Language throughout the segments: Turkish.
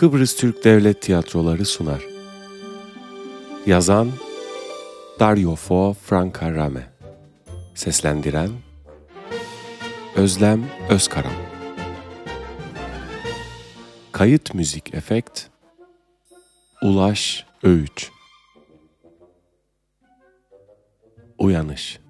Kıbrıs Türk Devlet Tiyatroları sunar. Yazan Dario Fo Franca Rame Seslendiren Özlem Özkaram. Kayıt Müzik Efekt Ulaş Öğüç. Uyanış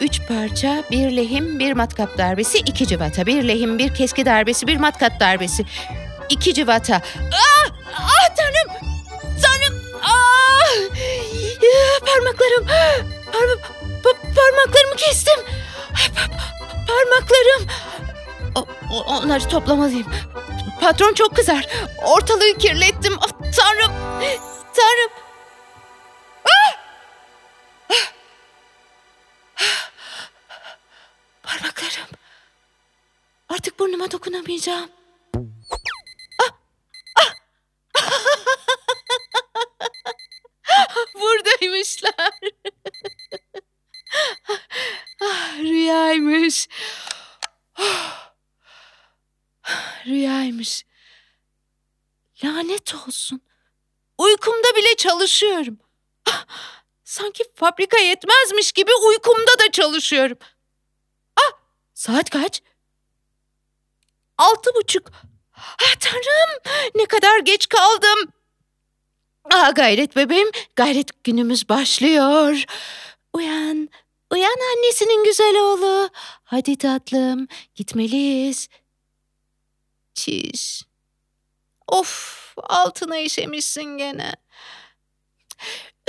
Üç parça, bir lehim, bir matkap darbesi, iki civata. Bir lehim, bir keski darbesi, bir matkap darbesi. iki civata. Ah! Ah tanrım! Tanrım! Ah! Parmaklarım! Parma, pa- parmaklarımı kestim. Pa- parmaklarım! O- onları toplamalıyım. Patron çok kızar. Ortalığı kirlettim. Ah, tanrım! Tanrım! Burnuma dokunamayacağım. Ah! Ah! Buradaymışlar. Ah, Rüyaymış. Ah! Rüyaymış. Lanet olsun. Uykumda bile çalışıyorum. Ah, Sanki fabrika yetmezmiş gibi uykumda da çalışıyorum. Saat kaç? Altı buçuk. Ah tanrım ne kadar geç kaldım. Ah gayret bebeğim gayret günümüz başlıyor. Uyan uyan annesinin güzel oğlu. Hadi tatlım gitmeliyiz. Çiş. Of altına işemişsin gene.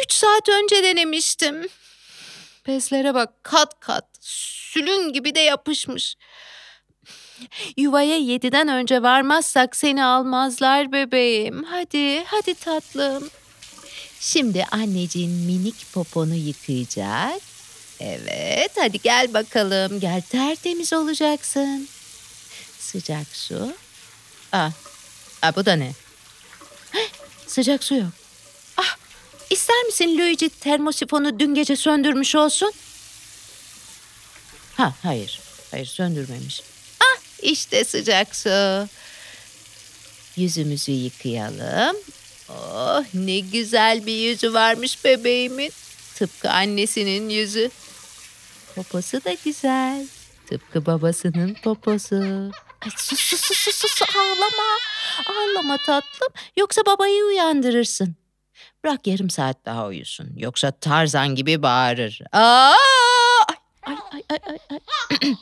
Üç saat önce denemiştim. Bezlere bak kat kat sülün gibi de yapışmış. Yuvaya yediden önce varmazsak seni almazlar bebeğim. Hadi, hadi tatlım. Şimdi anneciğin minik poponu yıkayacak. Evet, hadi gel bakalım. Gel tertemiz olacaksın. Sıcak su. Aa, aa bu da ne? Heh, sıcak su yok. Ah, ister misin Luigi termosifonu dün gece söndürmüş olsun? Ha hayır. Hayır söndürmemiş. İşte sıcak su. Yüzümüzü yıkayalım. Oh ne güzel bir yüzü varmış bebeğimin. Tıpkı annesinin yüzü. Poposu da güzel. Tıpkı babasının poposu. Ay sus sus sus sus, sus ağlama. Ağlama tatlım. Yoksa babayı uyandırırsın. Bırak yarım saat daha uyusun. Yoksa Tarzan gibi bağırır. Aa! Ay ay ay ay ay.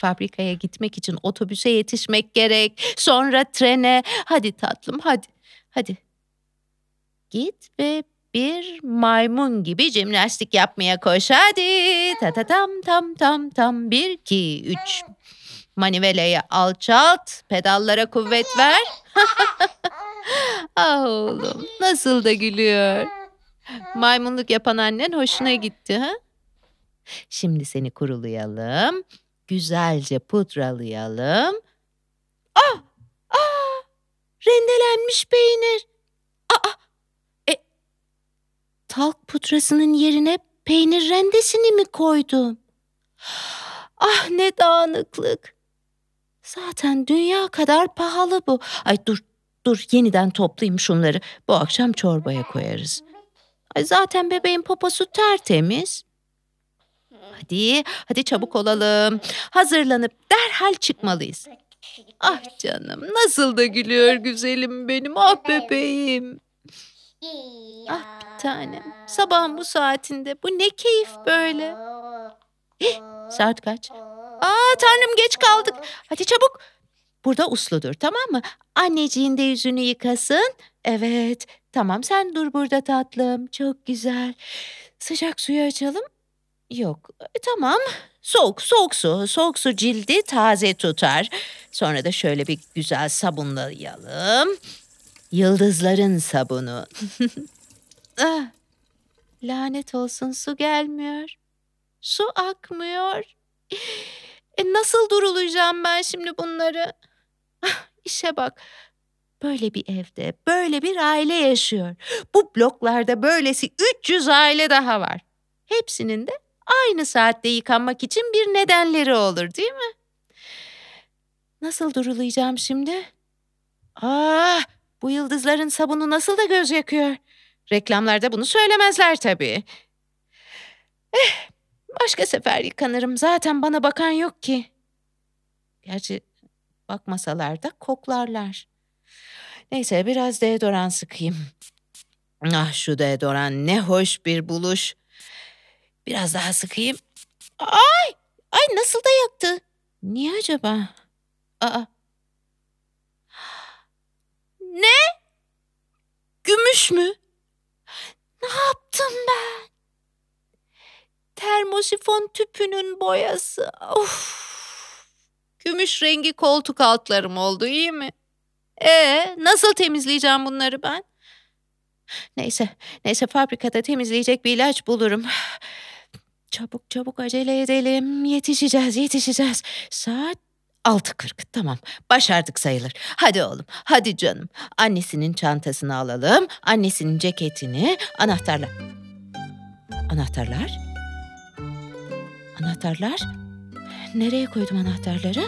Fabrikaya gitmek için otobüse yetişmek gerek. Sonra trene. Hadi tatlım hadi. Hadi. Git ve bir maymun gibi jimnastik yapmaya koş. Hadi. Ta ta tam tam tam tam. Bir, iki, üç. Manivelayı alçalt. Pedallara kuvvet ver. ah oğlum nasıl da gülüyor. Maymunluk yapan annen hoşuna gitti ha? Şimdi seni kurulayalım. Güzelce pudralayalım. Ah! Ah! Rendelenmiş peynir. Aa! E, talk pudrasının yerine peynir rendesini mi koydum? Ah ne dağınıklık. Zaten dünya kadar pahalı bu. Ay dur dur yeniden toplayayım şunları. Bu akşam çorbaya koyarız. Ay zaten bebeğin poposu tertemiz. Hadi, hadi çabuk olalım. Hazırlanıp derhal çıkmalıyız. Ah canım, nasıl da gülüyor güzelim benim. Ah bebeğim. Ah bir tanem. Sabahın bu saatinde bu ne keyif böyle. Eh, saat kaç? Aa tanrım geç kaldık. Hadi çabuk. Burada usludur tamam mı? Anneciğin de yüzünü yıkasın. Evet tamam sen dur burada tatlım. Çok güzel. Sıcak suyu açalım. Yok e, tamam. Soğuk soğuk su. Soğuk su cildi taze tutar. Sonra da şöyle bir güzel sabunlayalım. Yıldızların sabunu. ah, lanet olsun su gelmiyor. Su akmıyor. E nasıl durulayacağım ben şimdi bunları? Ah, işe bak. Böyle bir evde, böyle bir aile yaşıyor. Bu bloklarda böylesi 300 aile daha var. Hepsinin de aynı saatte yıkanmak için bir nedenleri olur değil mi? Nasıl durulayacağım şimdi? Ah, bu yıldızların sabunu nasıl da göz yakıyor. Reklamlarda bunu söylemezler tabii. Eh, başka sefer yıkanırım. Zaten bana bakan yok ki. Gerçi bakmasalar da koklarlar. Neyse biraz deodoran sıkayım. Ah şu deodoran ne hoş bir buluş. Biraz daha sıkayım. Ay! Ay nasıl da yaktı? Niye acaba? Aa. Ne? Gümüş mü? Ne yaptım ben? Termosifon tüpünün boyası. Of. Gümüş rengi koltuk altlarım oldu iyi mi? Ee, nasıl temizleyeceğim bunları ben? Neyse, neyse fabrikada temizleyecek bir ilaç bulurum. Çabuk çabuk acele edelim. Yetişeceğiz, yetişeceğiz. Saat 6.40 tamam başardık sayılır. Hadi oğlum hadi canım. Annesinin çantasını alalım. Annesinin ceketini anahtarlar. Anahtarlar? Anahtarlar? Nereye koydum anahtarları?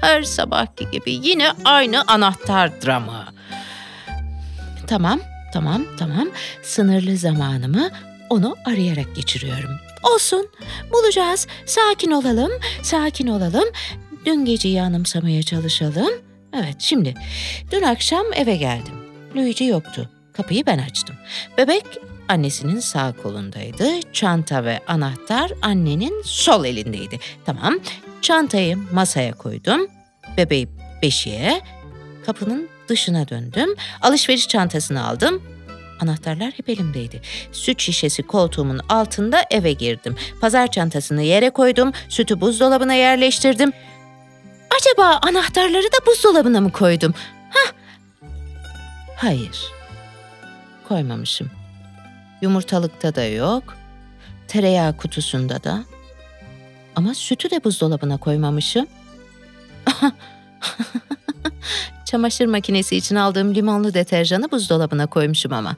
Her sabahki gibi yine aynı anahtar dramı. Tamam, tamam, tamam. Sınırlı zamanımı onu arayarak geçiriyorum. Olsun, bulacağız. Sakin olalım, sakin olalım. Dün geceyi anımsamaya çalışalım. Evet, şimdi dün akşam eve geldim. Luigi yoktu. Kapıyı ben açtım. Bebek annesinin sağ kolundaydı. Çanta ve anahtar annenin sol elindeydi. Tamam, çantayı masaya koydum. Bebeği beşiğe, kapının dışına döndüm. Alışveriş çantasını aldım. Anahtarlar hep elimdeydi. Süt şişesi koltuğumun altında eve girdim. Pazar çantasını yere koydum. Sütü buzdolabına yerleştirdim. Acaba anahtarları da buzdolabına mı koydum? Hah. Hayır. Koymamışım. Yumurtalıkta da yok. Tereyağı kutusunda da. Ama sütü de buzdolabına koymamışım. Çamaşır makinesi için aldığım limonlu deterjanı buzdolabına koymuşum ama.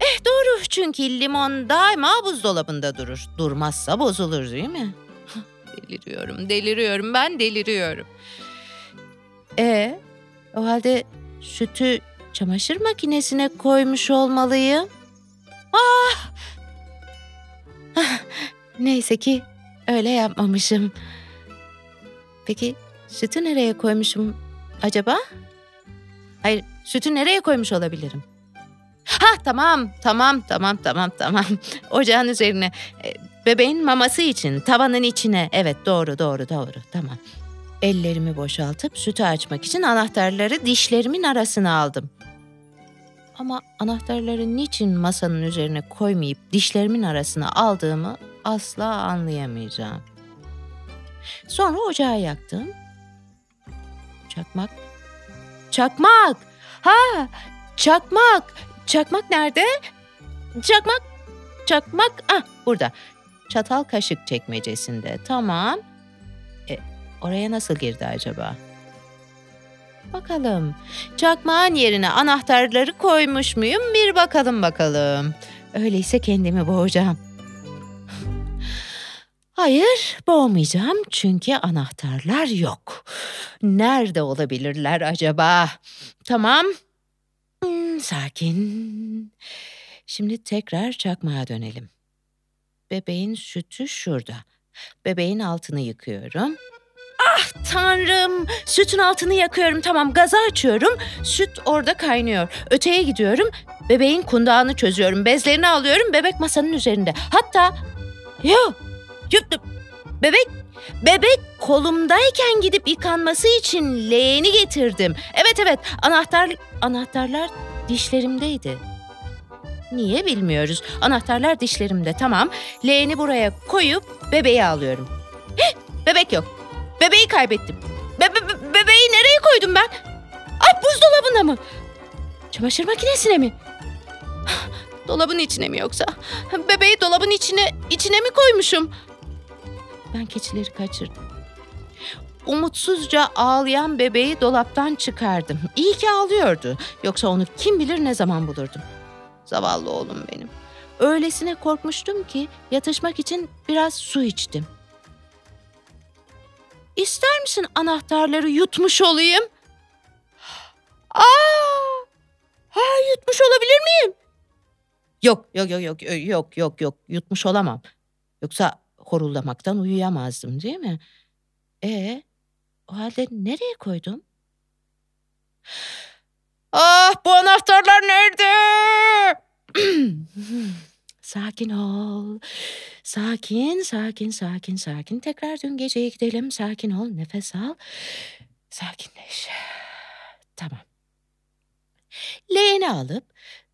Eh doğru çünkü limon daima buzdolabında durur. Durmazsa bozulur değil mi? deliriyorum, deliriyorum, ben deliriyorum. E o halde sütü çamaşır makinesine koymuş olmalıyım. Ah! Neyse ki öyle yapmamışım. Peki sütü nereye koymuşum acaba? Hayır, sütü nereye koymuş olabilirim? Ha tamam, tamam, tamam, tamam, tamam. Ocağın üzerine. E, bebeğin maması için, tavanın içine. Evet, doğru, doğru, doğru. Tamam. Ellerimi boşaltıp sütü açmak için anahtarları dişlerimin arasına aldım. Ama anahtarları niçin masanın üzerine koymayıp dişlerimin arasına aldığımı asla anlayamayacağım. Sonra ocağı yaktım. Çakmak. Çakmak! Ha! Çakmak! Çakmak nerede? Çakmak! Çakmak! Ah burada. Çatal kaşık çekmecesinde. Tamam. E, oraya nasıl girdi acaba? Bakalım. Çakmağın yerine anahtarları koymuş muyum? Bir bakalım bakalım. Öyleyse kendimi boğacağım. Hayır, boğmayacağım çünkü anahtarlar yok. Nerede olabilirler acaba? Tamam. Hmm, sakin. Şimdi tekrar çakmağa dönelim. Bebeğin sütü şurada. Bebeğin altını yıkıyorum. Ah tanrım! Sütün altını yakıyorum. Tamam gazı açıyorum. Süt orada kaynıyor. Öteye gidiyorum. Bebeğin kundağını çözüyorum. Bezlerini alıyorum. Bebek masanın üzerinde. Hatta... Yok Bebek, bebek kolumdayken gidip yıkanması için leğeni getirdim. Evet evet anahtar, anahtarlar dişlerimdeydi. Niye bilmiyoruz. Anahtarlar dişlerimde tamam. Leğeni buraya koyup bebeği alıyorum. Heh, bebek yok. Bebeği kaybettim. Be be bebeği nereye koydum ben? Ay buzdolabına mı? Çamaşır makinesine mi? Dolabın içine mi yoksa? Bebeği dolabın içine içine mi koymuşum? Ben keçileri kaçırdım. Umutsuzca ağlayan bebeği dolaptan çıkardım. İyi ki ağlıyordu. Yoksa onu kim bilir ne zaman bulurdum. Zavallı oğlum benim. Öylesine korkmuştum ki yatışmak için biraz su içtim. İster misin anahtarları yutmuş olayım? Aa! Ha, yutmuş olabilir miyim? Yok, yok, yok, yok, yok, yok, yok, yutmuş olamam. Yoksa horuldamaktan uyuyamazdım değil mi? E, o halde nereye koydum? Ah, bu anahtarlar nerede? sakin ol. Sakin, sakin, sakin, sakin. Tekrar dün geceye gidelim. Sakin ol, nefes al. Sakinleş. Tamam. Leğeni alıp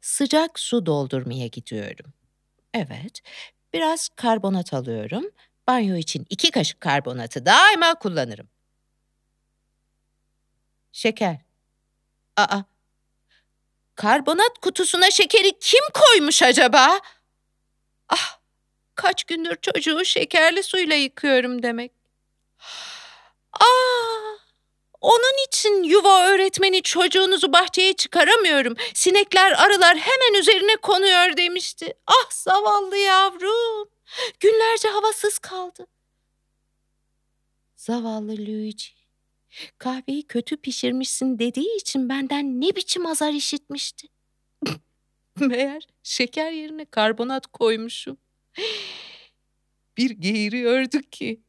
sıcak su doldurmaya gidiyorum. Evet, biraz karbonat alıyorum. Banyo için iki kaşık karbonatı daima kullanırım. Şeker. Aa, karbonat kutusuna şekeri kim koymuş acaba? Ah, kaç gündür çocuğu şekerli suyla yıkıyorum demek. Aa, onun için yuva öğretmeni çocuğunuzu bahçeye çıkaramıyorum. Sinekler, arılar hemen üzerine konuyor demişti. Ah zavallı yavrum. Günlerce havasız kaldı. Zavallı Luigi. Kahveyi kötü pişirmişsin dediği için benden ne biçim azar işitmişti. Meğer şeker yerine karbonat koymuşum. Bir geğiriyorduk ki.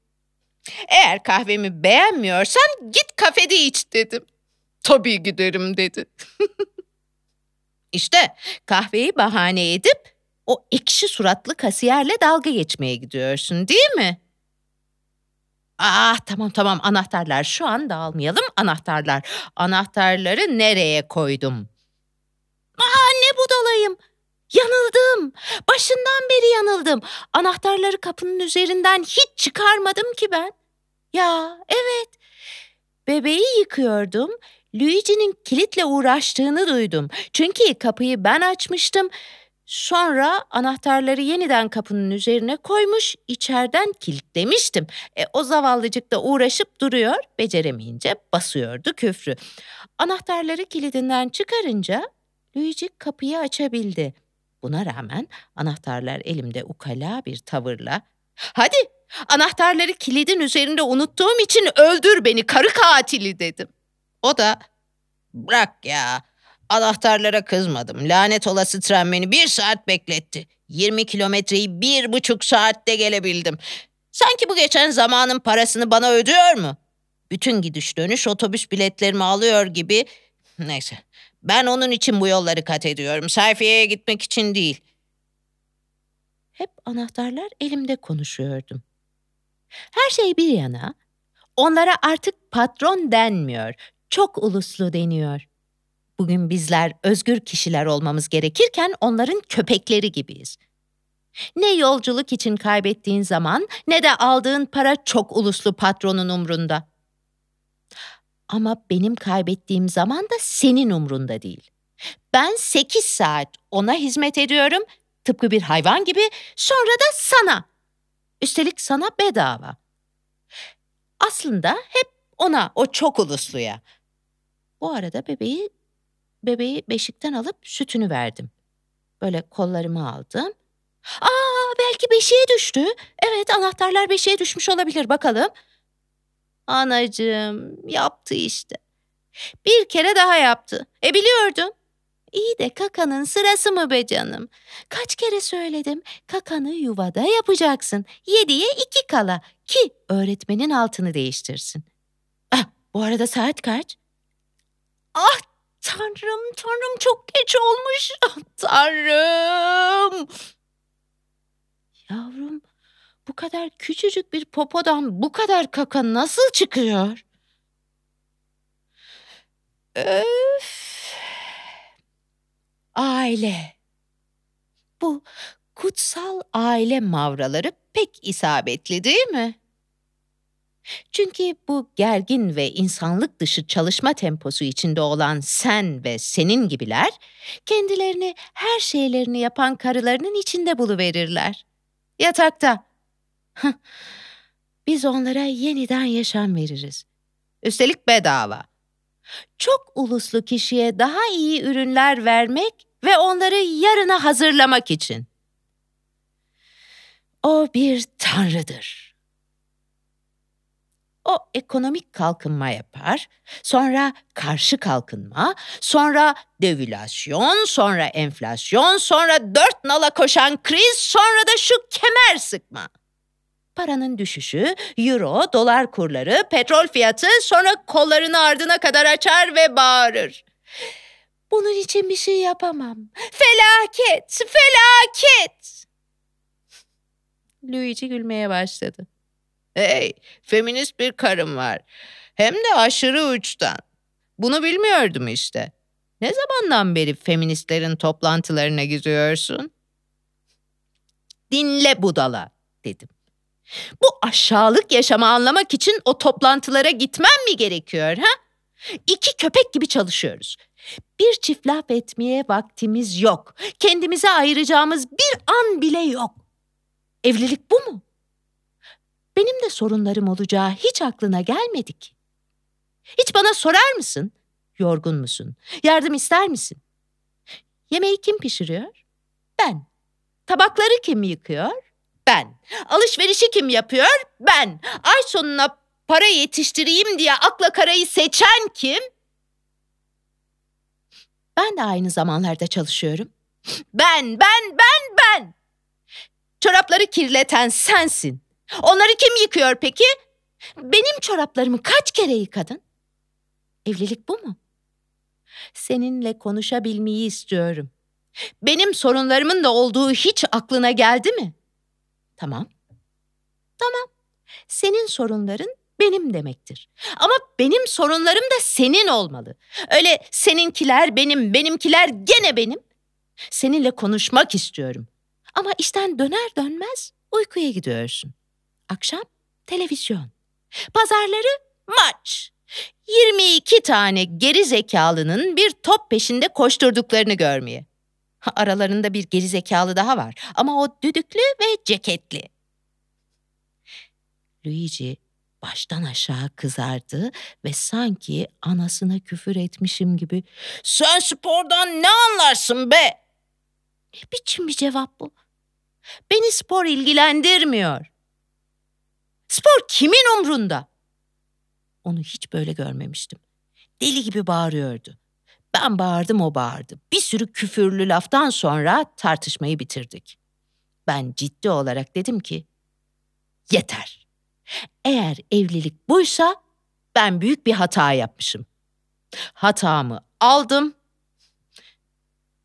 Eğer kahvemi beğenmiyorsan git kafede iç dedim. Tabii giderim dedi. işte kahveyi bahane edip o ekşi suratlı kasiyerle dalga geçmeye gidiyorsun değil mi? Ah tamam tamam anahtarlar şu an dağılmayalım anahtarlar. Anahtarları nereye koydum? Aa ne budalayım. Yanıldım. Başından beri yanıldım. Anahtarları kapının üzerinden hiç çıkarmadım ki ben. Ya evet. Bebeği yıkıyordum. Luigi'nin kilitle uğraştığını duydum. Çünkü kapıyı ben açmıştım. Sonra anahtarları yeniden kapının üzerine koymuş, içeriden kilitlemiştim. E, o zavallıcık da uğraşıp duruyor, beceremeyince basıyordu küfrü. Anahtarları kilidinden çıkarınca Luigi kapıyı açabildi. Buna rağmen anahtarlar elimde ukala bir tavırla ''Hadi anahtarları kilidin üzerinde unuttuğum için öldür beni karı katili'' dedim. O da ''Bırak ya anahtarlara kızmadım lanet olası tren beni bir saat bekletti. 20 kilometreyi bir buçuk saatte gelebildim. Sanki bu geçen zamanın parasını bana ödüyor mu? Bütün gidiş dönüş otobüs biletlerimi alıyor gibi. Neyse ben onun için bu yolları kat ediyorum. Sayfiyeye gitmek için değil. Hep anahtarlar elimde konuşuyordum. Her şey bir yana, onlara artık patron denmiyor, çok uluslu deniyor. Bugün bizler özgür kişiler olmamız gerekirken onların köpekleri gibiyiz. Ne yolculuk için kaybettiğin zaman ne de aldığın para çok uluslu patronun umrunda. Ama benim kaybettiğim zaman da senin umrunda değil. Ben sekiz saat ona hizmet ediyorum, tıpkı bir hayvan gibi, sonra da sana. Üstelik sana bedava. Aslında hep ona, o çok ulusluya. Bu arada bebeği, bebeği beşikten alıp sütünü verdim. Böyle kollarımı aldım. Aa belki beşiğe düştü. Evet anahtarlar beşiğe düşmüş olabilir bakalım. Anacığım yaptı işte. Bir kere daha yaptı. E biliyordum. İyi de kakanın sırası mı be canım? Kaç kere söyledim. Kakanı yuvada yapacaksın. Yediye iki kala ki öğretmenin altını değiştirsin. Ah, bu arada saat kaç? Ah tanrım tanrım çok geç olmuş. Ah, tanrım. Yavrum bu kadar küçücük bir popodan bu kadar kaka nasıl çıkıyor? Öf. Aile. Bu kutsal aile mavraları pek isabetli değil mi? Çünkü bu gergin ve insanlık dışı çalışma temposu içinde olan sen ve senin gibiler kendilerini her şeylerini yapan karılarının içinde buluverirler. Yatakta, biz onlara yeniden yaşam veririz. Üstelik bedava. Çok uluslu kişiye daha iyi ürünler vermek ve onları yarına hazırlamak için. O bir tanrıdır. O ekonomik kalkınma yapar, sonra karşı kalkınma, sonra devülasyon, sonra enflasyon, sonra dört nala koşan kriz, sonra da şu kemer sıkma. Paranın düşüşü, euro, dolar kurları, petrol fiyatı, sonra kollarını ardına kadar açar ve bağırır. Bunun için bir şey yapamam. Felaket, felaket. Luigi gülmeye başladı. Hey, feminist bir karım var. Hem de aşırı uçtan. Bunu bilmiyordum işte. Ne zamandan beri feministlerin toplantılarına gidiyorsun? Dinle budala, dedim. Bu aşağılık yaşamı anlamak için o toplantılara gitmem mi gerekiyor ha? İki köpek gibi çalışıyoruz. Bir çift laf etmeye vaktimiz yok. Kendimize ayıracağımız bir an bile yok. Evlilik bu mu? Benim de sorunlarım olacağı hiç aklına gelmedi ki. Hiç bana sorar mısın? Yorgun musun? Yardım ister misin? Yemeği kim pişiriyor? Ben. Tabakları kim yıkıyor? Ben. Alışverişi kim yapıyor? Ben. Ay sonuna para yetiştireyim diye akla karayı seçen kim? Ben de aynı zamanlarda çalışıyorum. Ben, ben, ben, ben. Çorapları kirleten sensin. Onları kim yıkıyor peki? Benim çoraplarımı kaç kere yıkadın? Evlilik bu mu? Seninle konuşabilmeyi istiyorum. Benim sorunlarımın da olduğu hiç aklına geldi mi? Tamam. Tamam. Senin sorunların benim demektir. Ama benim sorunlarım da senin olmalı. Öyle seninkiler benim, benimkiler gene benim. Seninle konuşmak istiyorum. Ama işten döner dönmez uykuya gidiyorsun. Akşam televizyon. Pazarları maç. 22 tane geri zekalının bir top peşinde koşturduklarını görmeye. Aralarında bir geri zekalı daha var ama o düdüklü ve ceketli. Luigi baştan aşağı kızardı ve sanki anasına küfür etmişim gibi ''Sen spordan ne anlarsın be?'' Ne biçim bir cevap bu? Beni spor ilgilendirmiyor. Spor kimin umrunda? Onu hiç böyle görmemiştim. Deli gibi bağırıyordu. Ben bağırdım o bağırdı. Bir sürü küfürlü laftan sonra tartışmayı bitirdik. Ben ciddi olarak dedim ki yeter. Eğer evlilik buysa ben büyük bir hata yapmışım. Hatamı aldım.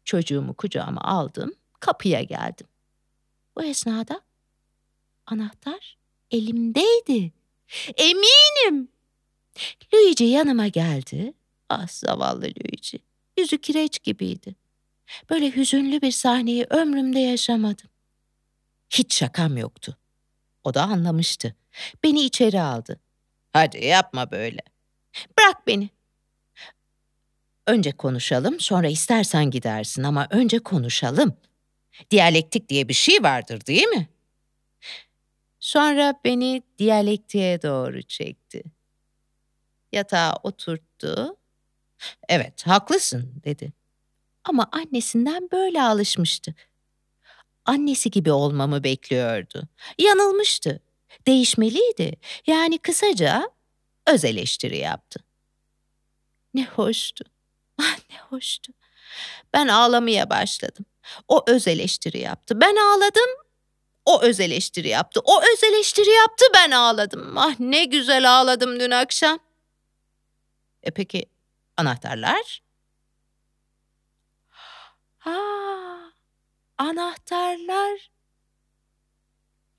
Çocuğumu kucağıma aldım. Kapıya geldim. Bu esnada anahtar elimdeydi. Eminim. Luigi yanıma geldi. Ah zavallı Luigi. Yüzü kireç gibiydi. Böyle hüzünlü bir sahneyi ömrümde yaşamadım. Hiç şakam yoktu. O da anlamıştı. Beni içeri aldı. Hadi yapma böyle. Bırak beni. Önce konuşalım, sonra istersen gidersin ama önce konuşalım. Diyalektik diye bir şey vardır değil mi? Sonra beni diyalektiğe doğru çekti. Yatağa oturttu. Evet, haklısın dedi. Ama annesinden böyle alışmıştı. Annesi gibi olmamı bekliyordu. Yanılmıştı. Değişmeliydi. Yani kısaca öz eleştiri yaptı. Ne hoştu. Ah ne hoştu. Ben ağlamaya başladım. O öz eleştiri yaptı. Ben ağladım. O öz eleştiri yaptı. O öz eleştiri yaptı. Ben ağladım. Ah ne güzel ağladım dün akşam. E peki anahtarlar? Ha, anahtarlar.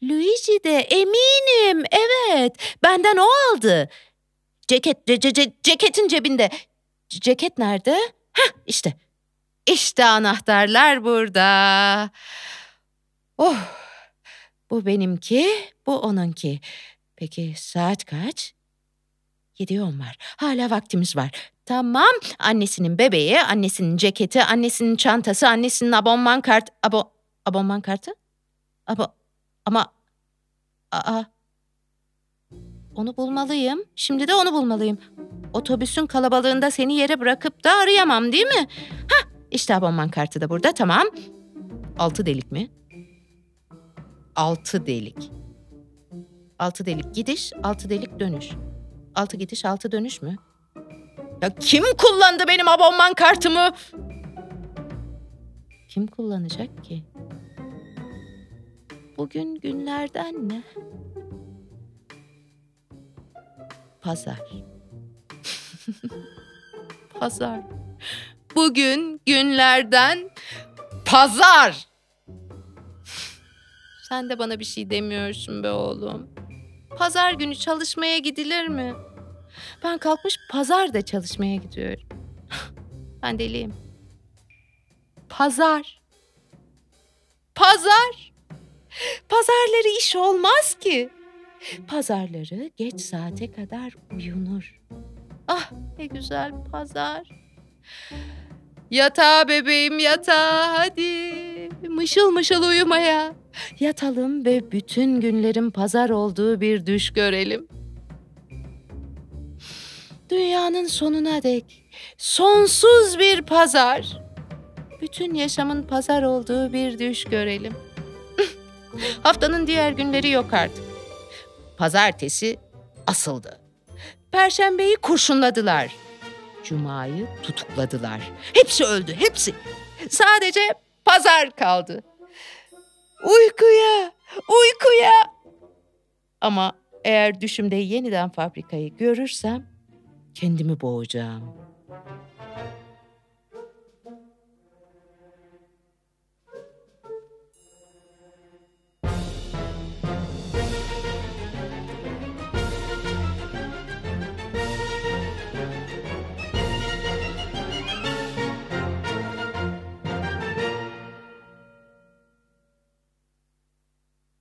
Luigi de eminim. Evet. Benden o aldı. Ceket, ce, ce, ceketin cebinde. Ceket nerede? Heh işte. İşte anahtarlar burada. Oh. Bu benimki, bu onunki. Peki saat kaç? Yedi on var. Hala vaktimiz var. Tamam. Annesinin bebeği, annesinin ceketi, annesinin çantası, annesinin abonman kart... Abo, abonman kartı? Abo, ama... Aa, onu bulmalıyım. Şimdi de onu bulmalıyım. Otobüsün kalabalığında seni yere bırakıp da arayamam değil mi? Hah işte abonman kartı da burada tamam. Altı delik mi? altı delik. Altı delik gidiş, altı delik dönüş. Altı gidiş, altı dönüş mü? Ya kim kullandı benim abonman kartımı? Kim kullanacak ki? Bugün günlerden ne? Pazar. pazar. Bugün günlerden pazar. Sen de bana bir şey demiyorsun be oğlum. Pazar günü çalışmaya gidilir mi? Ben kalkmış pazar da çalışmaya gidiyorum. ben deliyim. Pazar. Pazar. Pazarları iş olmaz ki. Pazarları geç saate kadar uyunur. Ah ne güzel pazar. Yatağa bebeğim yatağa hadi. Mışıl mışıl uyumaya. Yatalım ve bütün günlerin pazar olduğu bir düş görelim. Dünyanın sonuna dek sonsuz bir pazar. Bütün yaşamın pazar olduğu bir düş görelim. Haftanın diğer günleri yok artık. Pazartesi asıldı. Perşembeyi kurşunladılar. Cuma'yı tutukladılar. Hepsi öldü, hepsi. Sadece pazar kaldı. Uykuya, uykuya. Ama eğer düşümde yeniden fabrikayı görürsem kendimi boğacağım.